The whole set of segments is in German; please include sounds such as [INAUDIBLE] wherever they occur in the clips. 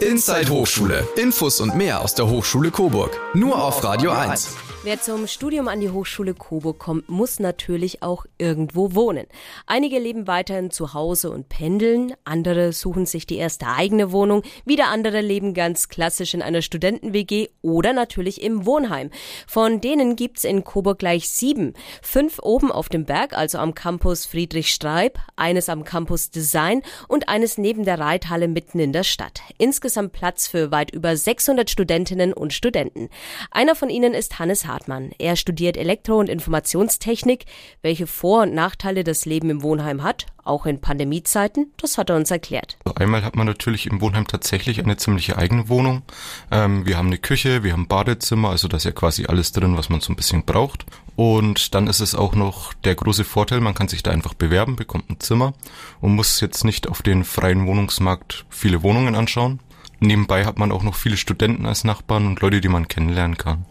Inside Hochschule. Infos und mehr aus der Hochschule Coburg. Nur auf Radio 1. Wer zum Studium an die Hochschule Coburg kommt, muss natürlich auch irgendwo wohnen. Einige leben weiterhin zu Hause und pendeln, andere suchen sich die erste eigene Wohnung, wieder andere leben ganz klassisch in einer Studenten-WG oder natürlich im Wohnheim. Von denen gibt's in Coburg gleich sieben. Fünf oben auf dem Berg, also am Campus Friedrich Streib, eines am Campus Design und eines neben der Reithalle mitten in der Stadt. Insgesamt Platz für weit über 600 Studentinnen und Studenten. Einer von ihnen ist Hannes Hart. Hartmann. Er studiert Elektro- und Informationstechnik. Welche Vor- und Nachteile das Leben im Wohnheim hat, auch in Pandemiezeiten, das hat er uns erklärt. Einmal hat man natürlich im Wohnheim tatsächlich eine ziemliche eigene Wohnung. Ähm, wir haben eine Küche, wir haben Badezimmer, also da ist ja quasi alles drin, was man so ein bisschen braucht. Und dann ist es auch noch der große Vorteil, man kann sich da einfach bewerben, bekommt ein Zimmer und muss jetzt nicht auf den freien Wohnungsmarkt viele Wohnungen anschauen. Nebenbei hat man auch noch viele Studenten als Nachbarn und Leute, die man kennenlernen kann.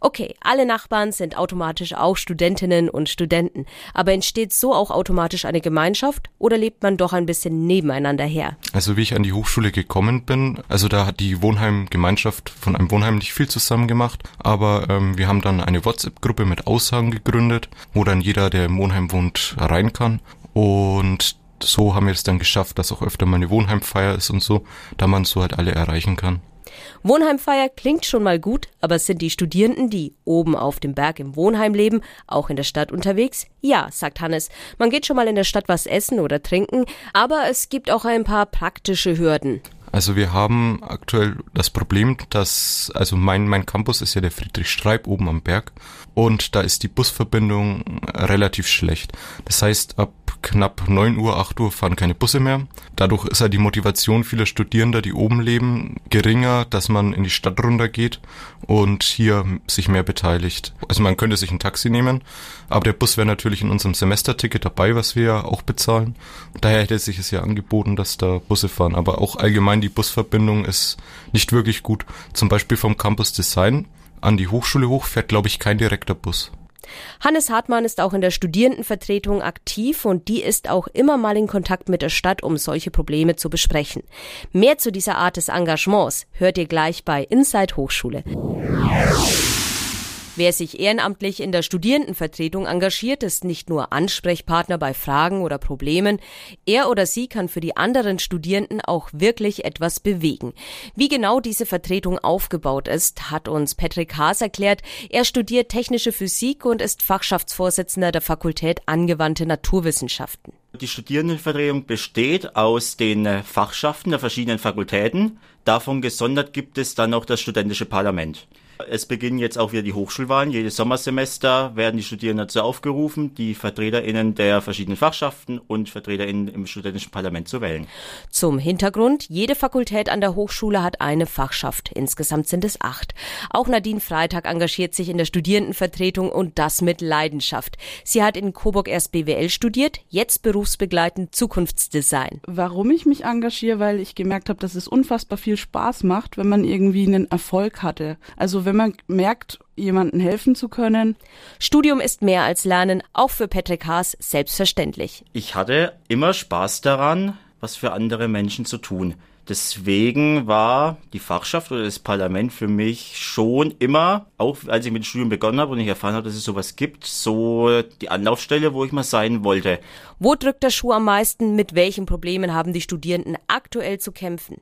Okay, alle Nachbarn sind automatisch auch Studentinnen und Studenten. Aber entsteht so auch automatisch eine Gemeinschaft oder lebt man doch ein bisschen nebeneinander her? Also wie ich an die Hochschule gekommen bin, also da hat die Wohnheimgemeinschaft von einem Wohnheim nicht viel zusammen gemacht, aber ähm, wir haben dann eine WhatsApp-Gruppe mit Aussagen gegründet, wo dann jeder, der im Wohnheim wohnt, rein kann. Und so haben wir es dann geschafft, dass auch öfter mal eine Wohnheimfeier ist und so, da man so halt alle erreichen kann. Wohnheimfeier klingt schon mal gut, aber sind die Studierenden, die oben auf dem Berg im Wohnheim leben, auch in der Stadt unterwegs? Ja, sagt Hannes. Man geht schon mal in der Stadt was essen oder trinken, aber es gibt auch ein paar praktische Hürden. Also wir haben aktuell das Problem, dass, also mein, mein Campus ist ja der Friedrich Streib oben am Berg und da ist die Busverbindung relativ schlecht. Das heißt, ab knapp 9 Uhr, 8 Uhr fahren keine Busse mehr. Dadurch ist ja die Motivation vieler Studierender, die oben leben, geringer, dass man in die Stadt runtergeht und hier sich mehr beteiligt. Also man könnte sich ein Taxi nehmen, aber der Bus wäre natürlich in unserem Semesterticket dabei, was wir ja auch bezahlen. Daher hätte sich es ja angeboten, dass da Busse fahren. Aber auch allgemein die Busverbindung ist nicht wirklich gut. Zum Beispiel vom Campus Design an die Hochschule hoch fährt, glaube ich, kein direkter Bus. Hannes Hartmann ist auch in der Studierendenvertretung aktiv und die ist auch immer mal in Kontakt mit der Stadt, um solche Probleme zu besprechen. Mehr zu dieser Art des Engagements hört ihr gleich bei Inside Hochschule. Wer sich ehrenamtlich in der Studierendenvertretung engagiert, ist nicht nur Ansprechpartner bei Fragen oder Problemen. Er oder sie kann für die anderen Studierenden auch wirklich etwas bewegen. Wie genau diese Vertretung aufgebaut ist, hat uns Patrick Haas erklärt. Er studiert technische Physik und ist Fachschaftsvorsitzender der Fakultät Angewandte Naturwissenschaften. Die Studierendenvertretung besteht aus den Fachschaften der verschiedenen Fakultäten. Davon gesondert gibt es dann auch das studentische Parlament. Es beginnen jetzt auch wieder die Hochschulwahlen. Jedes Sommersemester werden die Studierenden dazu aufgerufen, die VertreterInnen der verschiedenen Fachschaften und VertreterInnen im studentischen Parlament zu wählen. Zum Hintergrund, jede Fakultät an der Hochschule hat eine Fachschaft. Insgesamt sind es acht. Auch Nadine Freitag engagiert sich in der Studierendenvertretung und das mit Leidenschaft. Sie hat in Coburg erst BWL studiert, jetzt berufsbegleitend Zukunftsdesign. Warum ich mich engagiere, weil ich gemerkt habe, dass es unfassbar viel Spaß macht, wenn man irgendwie einen Erfolg hatte. Also wenn man merkt, jemandem helfen zu können. Studium ist mehr als Lernen, auch für Patrick Haas selbstverständlich. Ich hatte immer Spaß daran, was für andere Menschen zu tun. Deswegen war die Fachschaft oder das Parlament für mich schon immer, auch als ich mit dem Studium begonnen habe und ich erfahren habe, dass es sowas gibt, so die Anlaufstelle, wo ich mal sein wollte. Wo drückt der Schuh am meisten? Mit welchen Problemen haben die Studierenden aktuell zu kämpfen?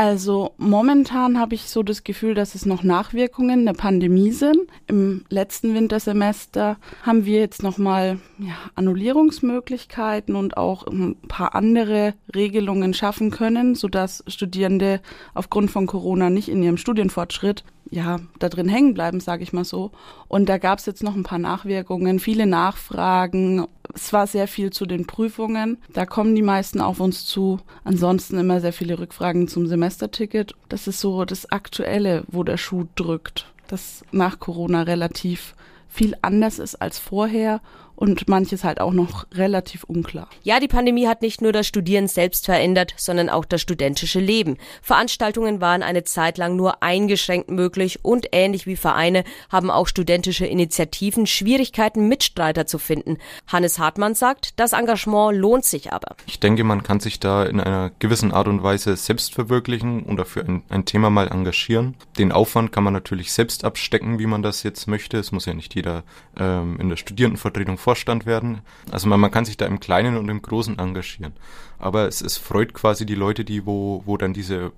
Also momentan habe ich so das Gefühl, dass es noch Nachwirkungen der Pandemie sind. Im letzten Wintersemester haben wir jetzt nochmal ja, Annullierungsmöglichkeiten und auch ein paar andere Regelungen schaffen können, sodass Studierende aufgrund von Corona nicht in ihrem Studienfortschritt ja, da drin hängen bleiben, sage ich mal so. Und da gab es jetzt noch ein paar Nachwirkungen, viele Nachfragen. Es war sehr viel zu den Prüfungen. Da kommen die meisten auf uns zu. Ansonsten immer sehr viele Rückfragen zum Semesterticket. Das ist so das Aktuelle, wo der Schuh drückt. Das nach Corona relativ viel anders ist als vorher und manches halt auch noch relativ unklar. Ja, die Pandemie hat nicht nur das Studieren selbst verändert, sondern auch das studentische Leben. Veranstaltungen waren eine Zeit lang nur eingeschränkt möglich und ähnlich wie Vereine haben auch studentische Initiativen Schwierigkeiten, Mitstreiter zu finden. Hannes Hartmann sagt, das Engagement lohnt sich aber. Ich denke, man kann sich da in einer gewissen Art und Weise selbst verwirklichen und dafür ein, ein Thema mal engagieren. Den Aufwand kann man natürlich selbst abstecken, wie man das jetzt möchte. Es muss ja nicht jeder ähm, in der Studierendenvertretung Vorstand werden. Also man, man kann sich da im Kleinen und im Großen engagieren. Aber es, es freut quasi die Leute, die wo, wo dann diese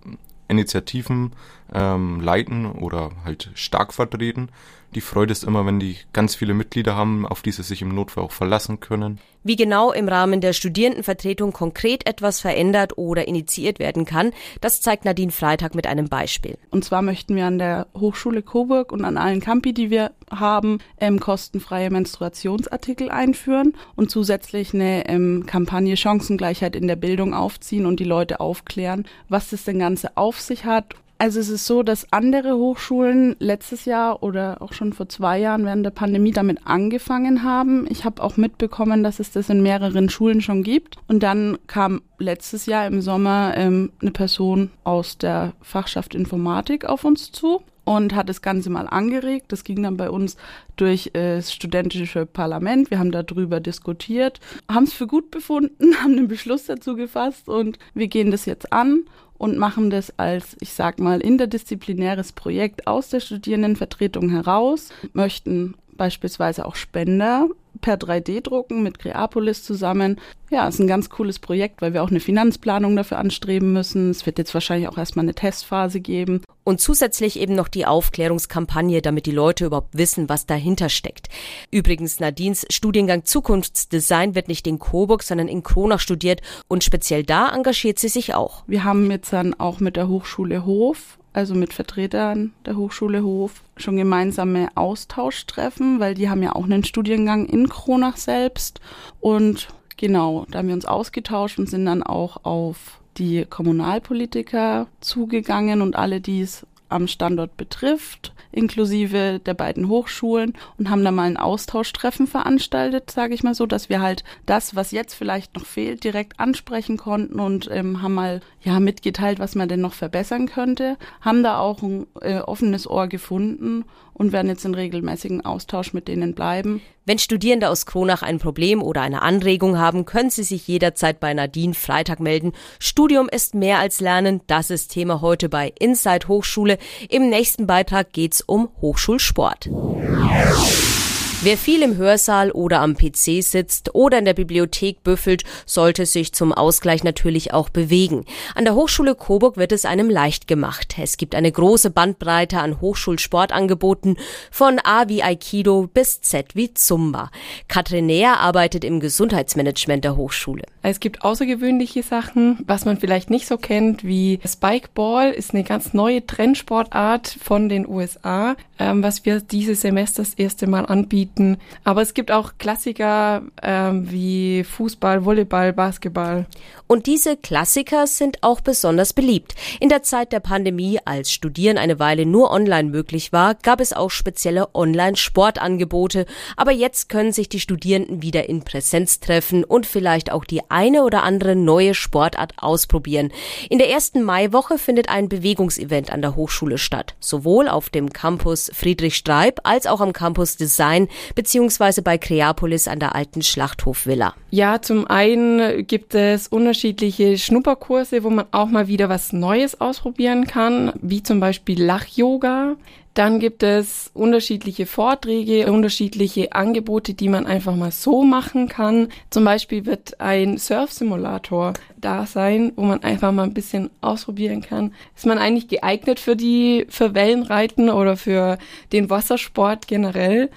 Initiativen ähm, leiten oder halt stark vertreten. Die Freude ist immer, wenn die ganz viele Mitglieder haben, auf die sie sich im Notfall auch verlassen können. Wie genau im Rahmen der Studierendenvertretung konkret etwas verändert oder initiiert werden kann, das zeigt Nadine Freitag mit einem Beispiel. Und zwar möchten wir an der Hochschule Coburg und an allen Campi, die wir haben, ähm, kostenfreie Menstruationsartikel einführen und zusätzlich eine ähm, Kampagne Chancengleichheit in der Bildung aufziehen und die Leute aufklären, was das denn Ganze auf sich hat also es ist so, dass andere Hochschulen letztes Jahr oder auch schon vor zwei Jahren während der Pandemie damit angefangen haben. Ich habe auch mitbekommen, dass es das in mehreren Schulen schon gibt. Und dann kam letztes Jahr im Sommer ähm, eine Person aus der Fachschaft Informatik auf uns zu und hat das Ganze mal angeregt. Das ging dann bei uns durch äh, das studentische Parlament. Wir haben darüber diskutiert, haben es für gut befunden, [LAUGHS] haben einen Beschluss dazu gefasst und wir gehen das jetzt an und machen das als, ich sag mal, interdisziplinäres Projekt aus der Studierendenvertretung heraus, möchten beispielsweise auch Spender per 3D drucken mit Creapolis zusammen. Ja, ist ein ganz cooles Projekt, weil wir auch eine Finanzplanung dafür anstreben müssen. Es wird jetzt wahrscheinlich auch erstmal eine Testphase geben. Und zusätzlich eben noch die Aufklärungskampagne, damit die Leute überhaupt wissen, was dahinter steckt. Übrigens, Nadines Studiengang Zukunftsdesign wird nicht in Coburg, sondern in Kronach studiert und speziell da engagiert sie sich auch. Wir haben jetzt dann auch mit der Hochschule Hof also mit Vertretern der Hochschule Hof, schon gemeinsame Austauschtreffen, weil die haben ja auch einen Studiengang in Kronach selbst. Und genau, da haben wir uns ausgetauscht und sind dann auch auf die Kommunalpolitiker zugegangen und alle, die es am Standort betrifft, inklusive der beiden Hochschulen und haben da mal ein Austauschtreffen veranstaltet, sage ich mal so, dass wir halt das, was jetzt vielleicht noch fehlt, direkt ansprechen konnten und ähm, haben mal ja mitgeteilt, was man denn noch verbessern könnte, haben da auch ein äh, offenes Ohr gefunden und werden jetzt in regelmäßigen Austausch mit denen bleiben. Wenn Studierende aus Kronach ein Problem oder eine Anregung haben, können sie sich jederzeit bei Nadine Freitag melden. Studium ist mehr als Lernen. Das ist Thema heute bei Inside Hochschule. Im nächsten Beitrag geht's um Hochschulsport. Wer viel im Hörsaal oder am PC sitzt oder in der Bibliothek büffelt, sollte sich zum Ausgleich natürlich auch bewegen. An der Hochschule Coburg wird es einem leicht gemacht. Es gibt eine große Bandbreite an Hochschulsportangeboten von A wie Aikido bis Z wie Zumba. Katrin Näher arbeitet im Gesundheitsmanagement der Hochschule. Es gibt außergewöhnliche Sachen, was man vielleicht nicht so kennt, wie Spikeball ist eine ganz neue Trendsportart von den USA, ähm, was wir dieses Semester das erste Mal anbieten bieten. Aber es gibt auch Klassiker ähm, wie Fußball, Volleyball, Basketball. Und diese Klassiker sind auch besonders beliebt. In der Zeit der Pandemie, als Studieren eine Weile nur online möglich war, gab es auch spezielle Online-Sportangebote. Aber jetzt können sich die Studierenden wieder in Präsenz treffen und vielleicht auch die eine oder andere neue Sportart ausprobieren. In der ersten Maiwoche findet ein Bewegungsevent an der Hochschule statt. Sowohl auf dem Campus Friedrich Streib als auch am Campus Design beziehungsweise bei Creapolis an der alten Schlachthofvilla? Ja, zum einen gibt es unterschiedliche Schnupperkurse, wo man auch mal wieder was Neues ausprobieren kann, wie zum Beispiel Lach-Yoga. Dann gibt es unterschiedliche Vorträge, unterschiedliche Angebote, die man einfach mal so machen kann. Zum Beispiel wird ein Surf-Simulator da sein, wo man einfach mal ein bisschen ausprobieren kann. Ist man eigentlich geeignet für die, für Wellenreiten oder für den Wassersport generell?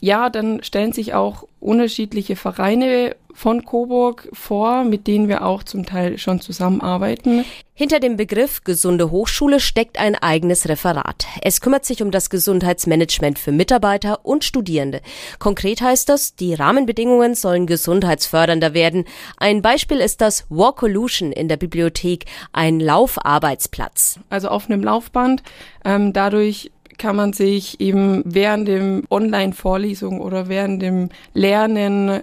Ja, dann stellen sich auch unterschiedliche Vereine von Coburg vor, mit denen wir auch zum Teil schon zusammenarbeiten. Hinter dem Begriff gesunde Hochschule steckt ein eigenes Referat. Es kümmert sich um das Gesundheitsmanagement für Mitarbeiter und Studierende. Konkret heißt das, die Rahmenbedingungen sollen gesundheitsfördernder werden. Ein Beispiel ist das Walkolution in der Bibliothek, ein Laufarbeitsplatz. Also auf einem Laufband. Ähm, dadurch kann man sich eben während dem Online-Vorlesung oder während dem Lernen,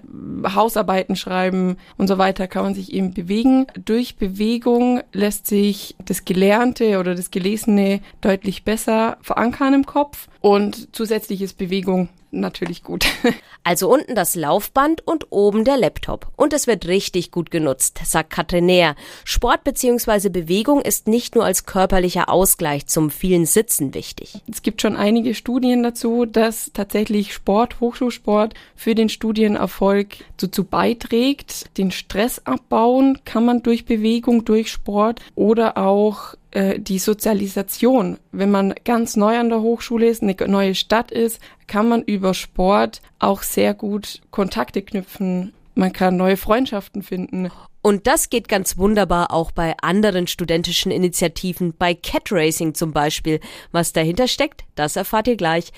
Hausarbeiten schreiben und so weiter, kann man sich eben bewegen. Durch Bewegung lässt sich das Gelernte oder das Gelesene deutlich besser verankern im Kopf und zusätzlich ist Bewegung natürlich gut. [LAUGHS] Also unten das Laufband und oben der Laptop. Und es wird richtig gut genutzt, sagt Katrin Näher. Sport bzw. Bewegung ist nicht nur als körperlicher Ausgleich zum vielen Sitzen wichtig. Es gibt schon einige Studien dazu, dass tatsächlich Sport, Hochschulsport für den Studienerfolg dazu beiträgt. Den Stress abbauen kann man durch Bewegung, durch Sport oder auch äh, die Sozialisation. Wenn man ganz neu an der Hochschule ist, eine neue Stadt ist, kann man über Sport auch sehr gut Kontakte knüpfen. Man kann neue Freundschaften finden. Und das geht ganz wunderbar auch bei anderen studentischen Initiativen, bei Cat Racing zum Beispiel. Was dahinter steckt, das erfahrt ihr gleich.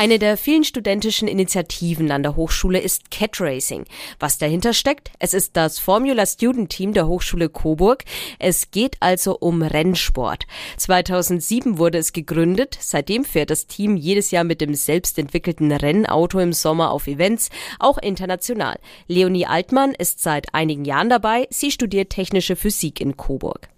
Eine der vielen studentischen Initiativen an der Hochschule ist Cat Racing. Was dahinter steckt? Es ist das Formula Student Team der Hochschule Coburg. Es geht also um Rennsport. 2007 wurde es gegründet. Seitdem fährt das Team jedes Jahr mit dem selbstentwickelten Rennauto im Sommer auf Events, auch international. Leonie Altmann ist seit einigen Jahren dabei. Sie studiert technische Physik in Coburg.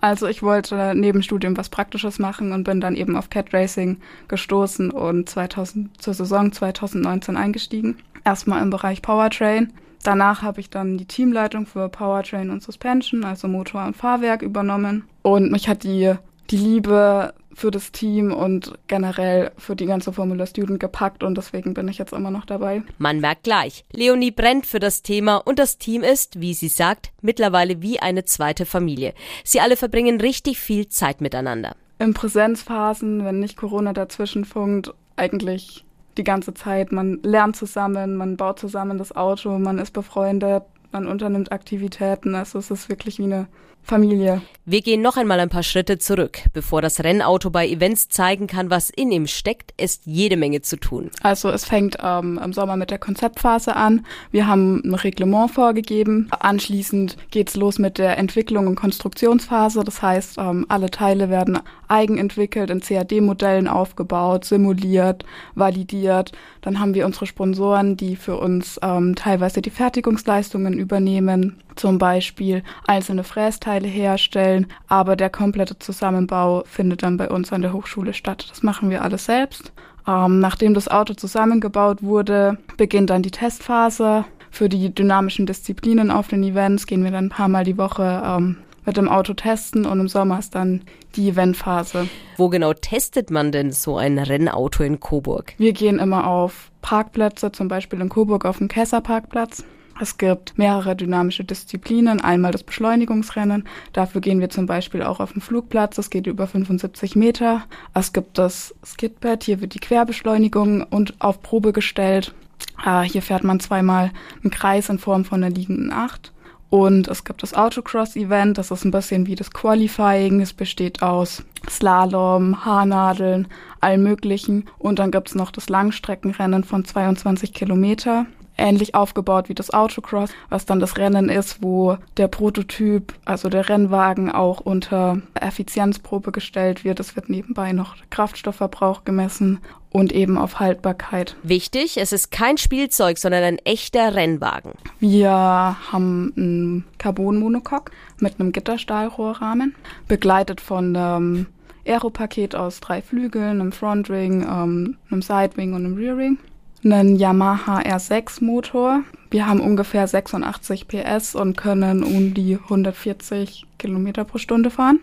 Also ich wollte neben Studium was Praktisches machen und bin dann eben auf Cat Racing gestoßen und 2000, zur Saison 2019 eingestiegen. Erstmal im Bereich Powertrain. Danach habe ich dann die Teamleitung für Powertrain und Suspension, also Motor und Fahrwerk übernommen. Und mich hat die, die Liebe für das Team und generell für die ganze Formula Student gepackt und deswegen bin ich jetzt immer noch dabei. Man merkt gleich, Leonie brennt für das Thema und das Team ist, wie sie sagt, mittlerweile wie eine zweite Familie. Sie alle verbringen richtig viel Zeit miteinander. In Präsenzphasen, wenn nicht Corona dazwischen funkt, eigentlich die ganze Zeit. Man lernt zusammen, man baut zusammen das Auto, man ist befreundet, man unternimmt Aktivitäten. Also es ist wirklich wie eine Familie. Wir gehen noch einmal ein paar Schritte zurück. Bevor das Rennauto bei Events zeigen kann, was in ihm steckt, ist jede Menge zu tun. Also es fängt ähm, im Sommer mit der Konzeptphase an. Wir haben ein Reglement vorgegeben. Anschließend geht's los mit der Entwicklung und Konstruktionsphase. Das heißt, ähm, alle Teile werden eigenentwickelt, in CAD-Modellen aufgebaut, simuliert, validiert. Dann haben wir unsere Sponsoren, die für uns ähm, teilweise die Fertigungsleistungen übernehmen, zum Beispiel einzelne Frästeile herstellen, aber der komplette Zusammenbau findet dann bei uns an der Hochschule statt. Das machen wir alles selbst. Ähm, nachdem das Auto zusammengebaut wurde, beginnt dann die Testphase. Für die dynamischen Disziplinen auf den Events gehen wir dann ein paar Mal die Woche ähm, mit dem Auto testen und im Sommer ist dann die Eventphase. Wo genau testet man denn so ein Rennauto in Coburg? Wir gehen immer auf Parkplätze, zum Beispiel in Coburg auf dem Kesser-Parkplatz. Es gibt mehrere dynamische Disziplinen. Einmal das Beschleunigungsrennen. Dafür gehen wir zum Beispiel auch auf den Flugplatz. Das geht über 75 Meter. Es gibt das Skidpad. Hier wird die Querbeschleunigung und auf Probe gestellt. Äh, hier fährt man zweimal einen Kreis in Form von einer liegenden Acht. Und es gibt das Autocross-Event, das ist ein bisschen wie das Qualifying. Es besteht aus Slalom, Haarnadeln, allem möglichen. Und dann gibt's noch das Langstreckenrennen von 22 Kilometer ähnlich aufgebaut wie das Autocross, was dann das Rennen ist, wo der Prototyp, also der Rennwagen auch unter Effizienzprobe gestellt wird. Es wird nebenbei noch Kraftstoffverbrauch gemessen und eben auf Haltbarkeit. Wichtig, es ist kein Spielzeug, sondern ein echter Rennwagen. Wir haben ein Carbon-Monocoque mit einem Gitterstahlrohrrahmen, begleitet von einem Aeropaket aus drei Flügeln, einem Frontring, ähm, einem Sidewing und einem Rearwing einen Yamaha R6 Motor. Wir haben ungefähr 86 PS und können um die 140 Kilometer pro Stunde fahren.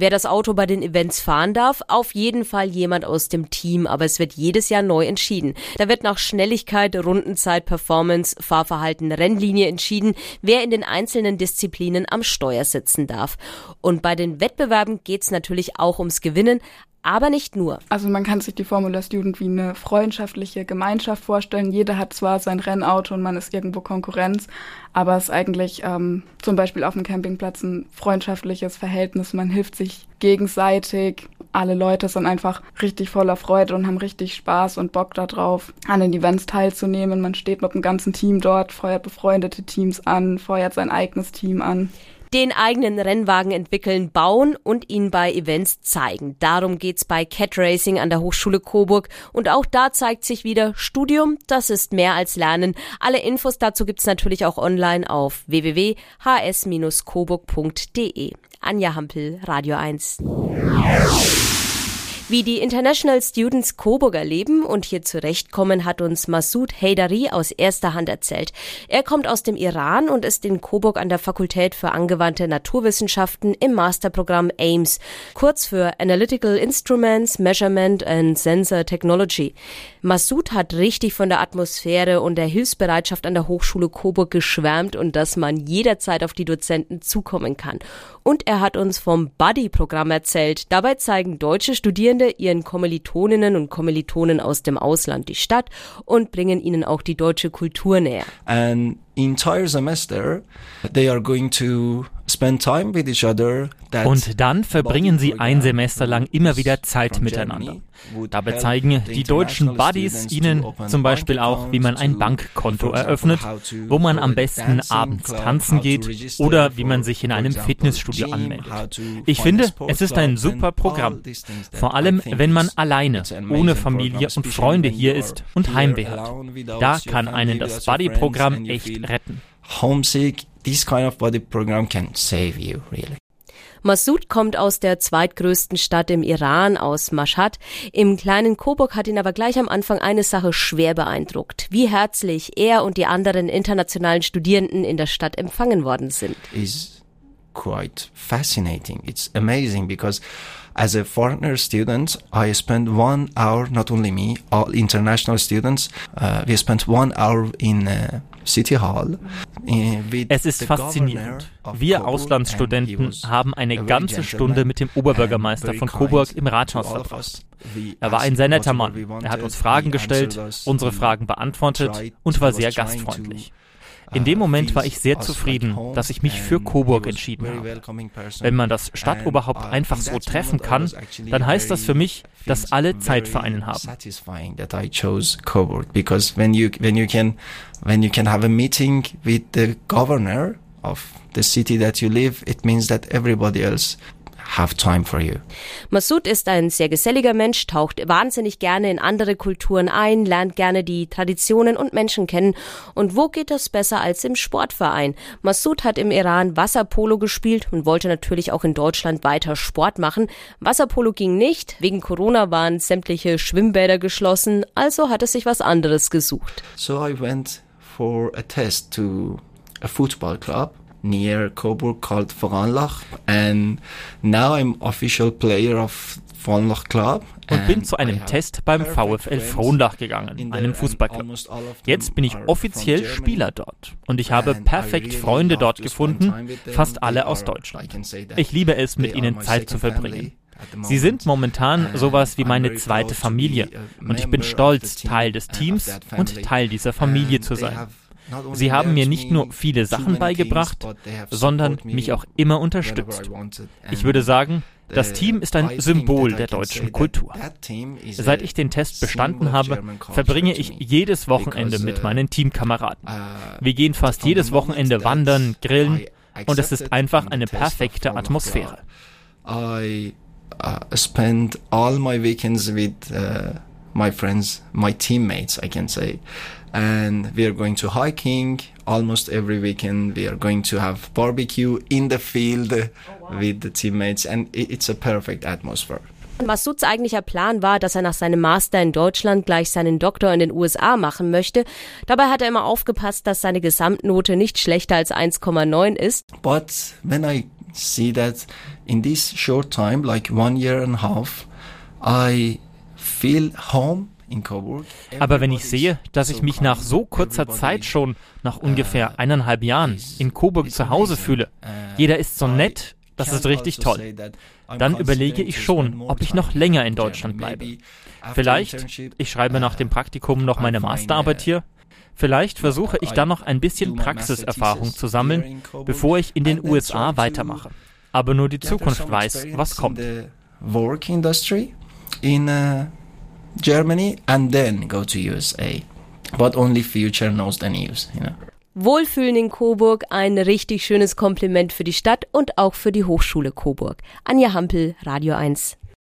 Wer das Auto bei den Events fahren darf, auf jeden Fall jemand aus dem Team, aber es wird jedes Jahr neu entschieden. Da wird nach Schnelligkeit, Rundenzeit, Performance, Fahrverhalten, Rennlinie entschieden, wer in den einzelnen Disziplinen am Steuer sitzen darf. Und bei den Wettbewerben geht's natürlich auch ums Gewinnen, aber nicht nur. Also man kann sich die Formula Student wie eine freundschaftliche Gemeinschaft vorstellen. Jeder hat zwar sein Rennauto und man ist irgendwo Konkurrenz, aber es ist eigentlich ähm, zum Beispiel auf dem Campingplatz ein freundschaftliches Verhältnis. Man hilft sich gegenseitig. Alle Leute sind einfach richtig voller Freude und haben richtig Spaß und Bock darauf, an den Events teilzunehmen. Man steht mit dem ganzen Team dort, feuert befreundete Teams an, feuert sein eigenes Team an. Den eigenen Rennwagen entwickeln, bauen und ihn bei Events zeigen. Darum geht's bei Cat Racing an der Hochschule Coburg. Und auch da zeigt sich wieder, Studium, das ist mehr als Lernen. Alle Infos dazu gibt's natürlich auch online auf www.hs-coburg.de. Anja Hampel, Radio 1. Wie die International Students Coburg erleben und hier zurechtkommen, hat uns Masoud Haydari aus erster Hand erzählt. Er kommt aus dem Iran und ist in Coburg an der Fakultät für angewandte Naturwissenschaften im Masterprogramm AIMS, kurz für Analytical Instruments, Measurement and Sensor Technology. Masoud hat richtig von der Atmosphäre und der Hilfsbereitschaft an der Hochschule Coburg geschwärmt und dass man jederzeit auf die Dozenten zukommen kann. Und er hat uns vom Buddy-Programm erzählt. Dabei zeigen deutsche Studierende ihren Kommilitoninnen und Kommilitonen aus dem Ausland die Stadt und bringen ihnen auch die deutsche Kultur näher. And entire semester they are going to Und dann verbringen sie ein Semester lang immer wieder Zeit miteinander. Dabei zeigen die deutschen Buddies ihnen zum Beispiel auch, wie man ein Bankkonto eröffnet, wo man am besten abends tanzen geht oder wie man sich in einem Fitnessstudio anmeldet. Ich finde, es ist ein super Programm. Vor allem, wenn man alleine, ohne Familie und Freunde hier ist und Heimweh hat. Da kann einen das Buddy-Programm echt retten. Homesick, this kind of body program can save you, really. Massoud kommt aus der zweitgrößten Stadt im Iran, aus Mashhad. Im kleinen Coburg hat ihn aber gleich am Anfang eine Sache schwer beeindruckt. Wie herzlich er und die anderen internationalen Studierenden in der Stadt empfangen worden sind. Is quite fascinating. It's amazing because as a foreigner student, I spent one hour, not only me, all international students, uh, we spent one hour in uh, City Hall. Uh, es ist faszinierend. Wir Auslandsstudenten haben eine ganze Stunde mit dem Oberbürgermeister von Coburg im Rathaus verbracht. Er war ein sehr netter Mann. Er hat uns Fragen gestellt, unsere Fragen beantwortet und war sehr gastfreundlich. In dem Moment war ich sehr zufrieden, dass ich mich für Coburg entschieden habe. Wenn man das Stadtoberhaupt einfach so treffen kann, dann heißt das für mich, dass alle Zeit für einen haben. When you when you can when you can have a meeting with the governor of the city that you live, it means that everybody else have time for you. Massoud ist ein sehr geselliger Mensch, taucht wahnsinnig gerne in andere Kulturen ein, lernt gerne die Traditionen und Menschen kennen. Und wo geht das besser als im Sportverein? Massoud hat im Iran Wasserpolo gespielt und wollte natürlich auch in Deutschland weiter Sport machen. Wasserpolo ging nicht, wegen Corona waren sämtliche Schwimmbäder geschlossen, also hat er sich was anderes gesucht. So I went for a test to a football club near Coburg called Voranlach and now I'm official player of Voranlach Club. Und bin zu einem Test beim VfL Frohnlach gegangen, einem Fußballclub. Jetzt bin ich offiziell Spieler dort und ich habe perfekt Freunde dort gefunden, fast alle aus Deutschland. Ich liebe es, mit ihnen Zeit zu verbringen. Sie sind momentan sowas wie meine zweite Familie und ich bin stolz, Teil des Teams und Teil dieser Familie zu sein. Sie haben mir nicht nur viele Sachen beigebracht, sondern mich auch immer unterstützt. Ich würde sagen, das Team ist ein Symbol der deutschen Kultur. Seit ich den Test bestanden habe, verbringe ich jedes Wochenende mit meinen Teamkameraden. Wir gehen fast jedes Wochenende wandern, grillen und es ist einfach eine perfekte Atmosphäre. I uh, spend all my weekends with uh, my friends, my teammates, I can say. and we are going to hiking almost every weekend. We are going to have barbecue in the field oh, wow. with the teammates, and it's a perfect atmosphere. Masuds eigentlicher Plan war, dass er nach seinem Master in Deutschland gleich seinen Doktor in den USA machen möchte. Dabei hat er immer aufgepasst, dass seine Gesamtnote nicht schlechter als 1,9 ist. But when I see that in this short time, like one year and a half, I feel home aber wenn ich sehe, dass ich mich nach so kurzer Zeit schon, nach ungefähr eineinhalb Jahren, in Coburg zu Hause fühle, jeder ist so nett, das ist richtig toll, dann überlege ich schon, ob ich noch länger in Deutschland bleibe. Vielleicht, ich schreibe nach dem Praktikum noch meine Masterarbeit hier, Vielleicht versuche ich dann noch ein bisschen Praxiserfahrung zu sammeln, bevor ich in den USA weitermache. Aber nur die Zukunft weiß, was kommt. Work industry in uh, Germany and then go to USA. But only future knows the news, you know. Wohlfühlen in Coburg, ein richtig schönes Kompliment für die Stadt und auch für die Hochschule Coburg. Anja Hampel, Radio 1.